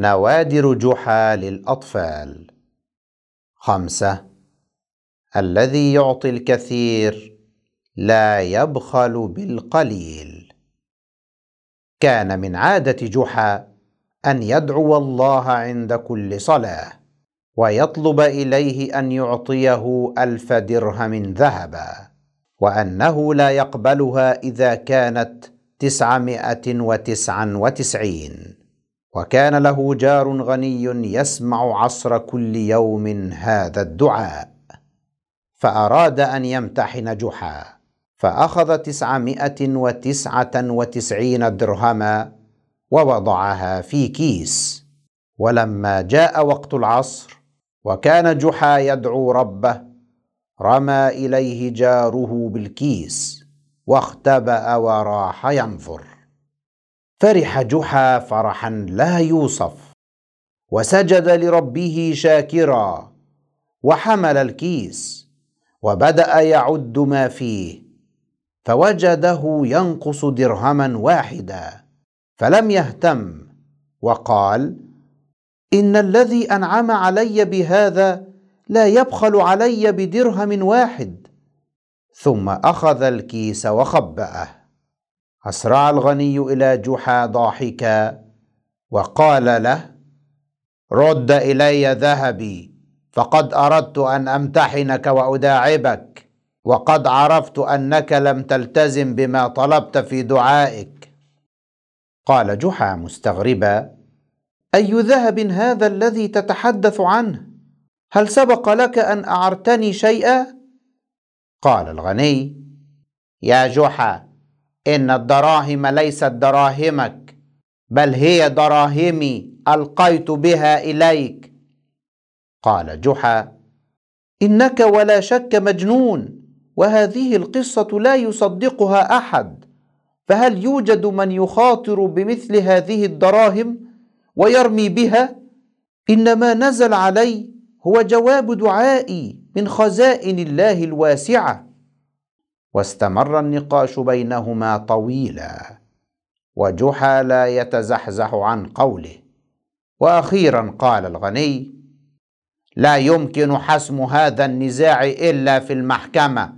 نوادر جحا للأطفال. خمسة الذي يعطي الكثير لا يبخل بالقليل. كان من عادة جحا أن يدعو الله عند كل صلاة ويطلب إليه أن يعطيه ألف درهم ذهبا وأنه لا يقبلها إذا كانت تسعمائة وتسعا وتسعين. وكان له جار غني يسمع عصر كل يوم هذا الدعاء فأراد أن يمتحن جحا فأخذ تسعمائة وتسعة وتسعين درهما ووضعها في كيس. ولما جاء وقت العصر وكان جحا يدعو ربه رمى إليه جاره بالكيس واختبأ وراح ينظر. فرح جحا فرحا لا يوصف. وسجد لربه شاكرا. وحمل الكيس. وبدأ يعد ما فيه. فوجده ينقص درهما واحدا. فلم يهتم. وقال إن الذي أنعم علي بهذا لا يبخل علي بدرهم واحد. ثم أخذ الكيس وخبأه. أسرع الغني إلى جحا ضاحكا وقال له رد إلي ذهبي فقد أردت أن أمتحنك وأداعبك وقد عرفت أنك لم تلتزم بما طلبت في دعائك. قال جحا مستغربا أي ذهب هذا الذي تتحدث عنه؟ هل سبق لك أن أعرتني شيئا؟ قال الغني يا جحا إن الدراهم ليست دراهمك بل هي دراهمي ألقيت بها إليك. قال جحا إنك ولا شك مجنون وهذه القصة لا يصدقها أحد. فهل يوجد من يخاطر بمثل هذه الدراهم ويرمي بها؟ إنما نزل علي هو جواب دعائي من خزائن الله الواسعة. واستمر النقاش بينهما طويلا وجحا لا يتزحزح عن قوله. وأخيرا قال الغني لا يمكن حسم هذا النزاع إلا في المحكمة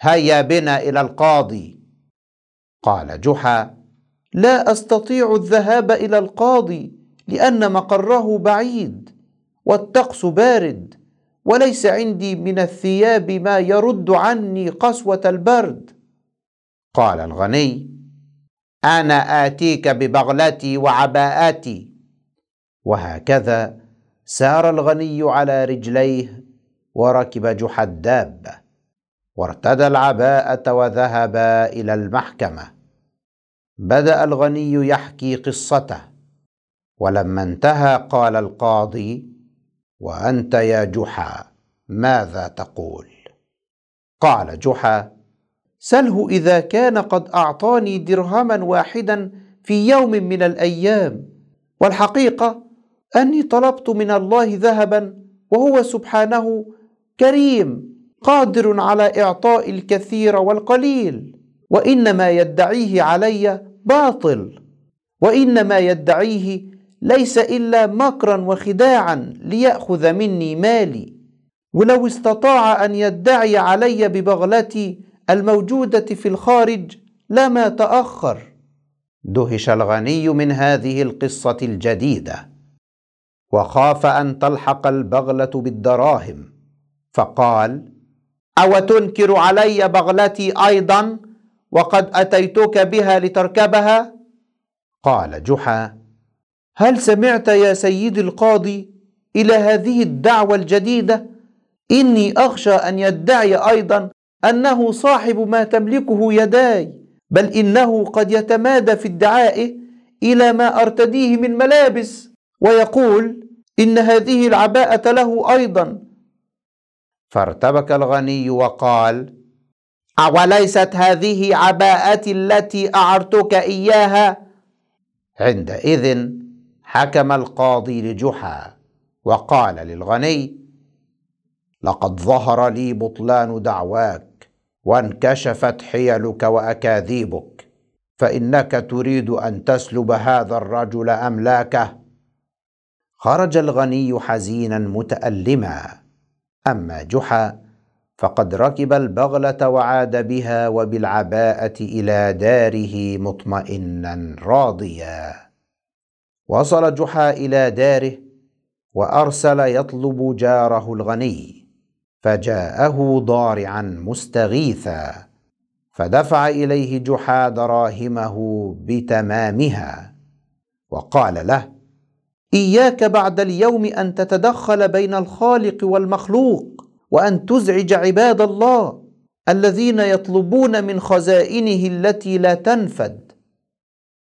هيا بنا إلى القاضي. قال جحا لا أستطيع الذهاب إلى القاضي لأن مقره بعيد والطقس بارد وليس عندي من الثياب ما يرد عني قسوة البرد. قال الغني أنا آتيك ببغلتي وعباءتي. وهكذا سار الغني على رجليه وركب جحا الدابة وارتدى العباءة وذهبا إلى المحكمة. بدأ الغني يحكي قصته. ولما انتهى قال القاضي وأنت يا جحا ماذا تقول؟ قال جحا سله إذا كان قد أعطاني درهما واحدا في يوم من الأيام والحقيقة أني طلبت من الله ذهبا وهو سبحانه كريم قادر على إعطاء الكثير والقليل وإنما يدعيه علي باطل وإنما يدعيه ليس إلا مكرا وخداعا ليأخذ مني مالي. ولو استطاع أن يدعي علي ببغلتي الموجودة في الخارج لما تأخر. دهش الغني من هذه القصة الجديدة. وخاف أن تلحق البغلة بالدراهم. فقال أو تنكر علي بغلتي أيضا وقد أتيتك بها لتركبها؟ قال جحا. هل سمعت يا سيدي القاضي إلى هذه الدعوة الجديدة؟ إني أخشى أن يدعي أيضا أنه صاحب ما تملكه يداي بل إنه قد يتمادى في ادعائه إلى ما أرتديه من ملابس ويقول إن هذه العباءة له أيضا. فارتبك الغني وقال أوليست هذه عباءتي التي أعرتك إياها؟ عندئذ حكم القاضي لجحا وقال للغني لقد ظهر لي بطلان دعواك وانكشفت حيلك وأكاذيبك فإنك تريد أن تسلب هذا الرجل املاكه خرج الغني حزينا متألما. أما جحا فقد ركب البغلة وعاد بها وبالعباءة إلى داره مطمئنا راضيا. وصل جحا إلى داره وأرسل يطلب جاره الغني فجاءه ضارعا مستغيثا فدفع إليه جحا دراهمه بتمامها وقال له إياك بعد اليوم أن تتدخل بين الخالق والمخلوق وأن تزعج عباد الله الذين يطلبون من خزائنه التي لا تنفد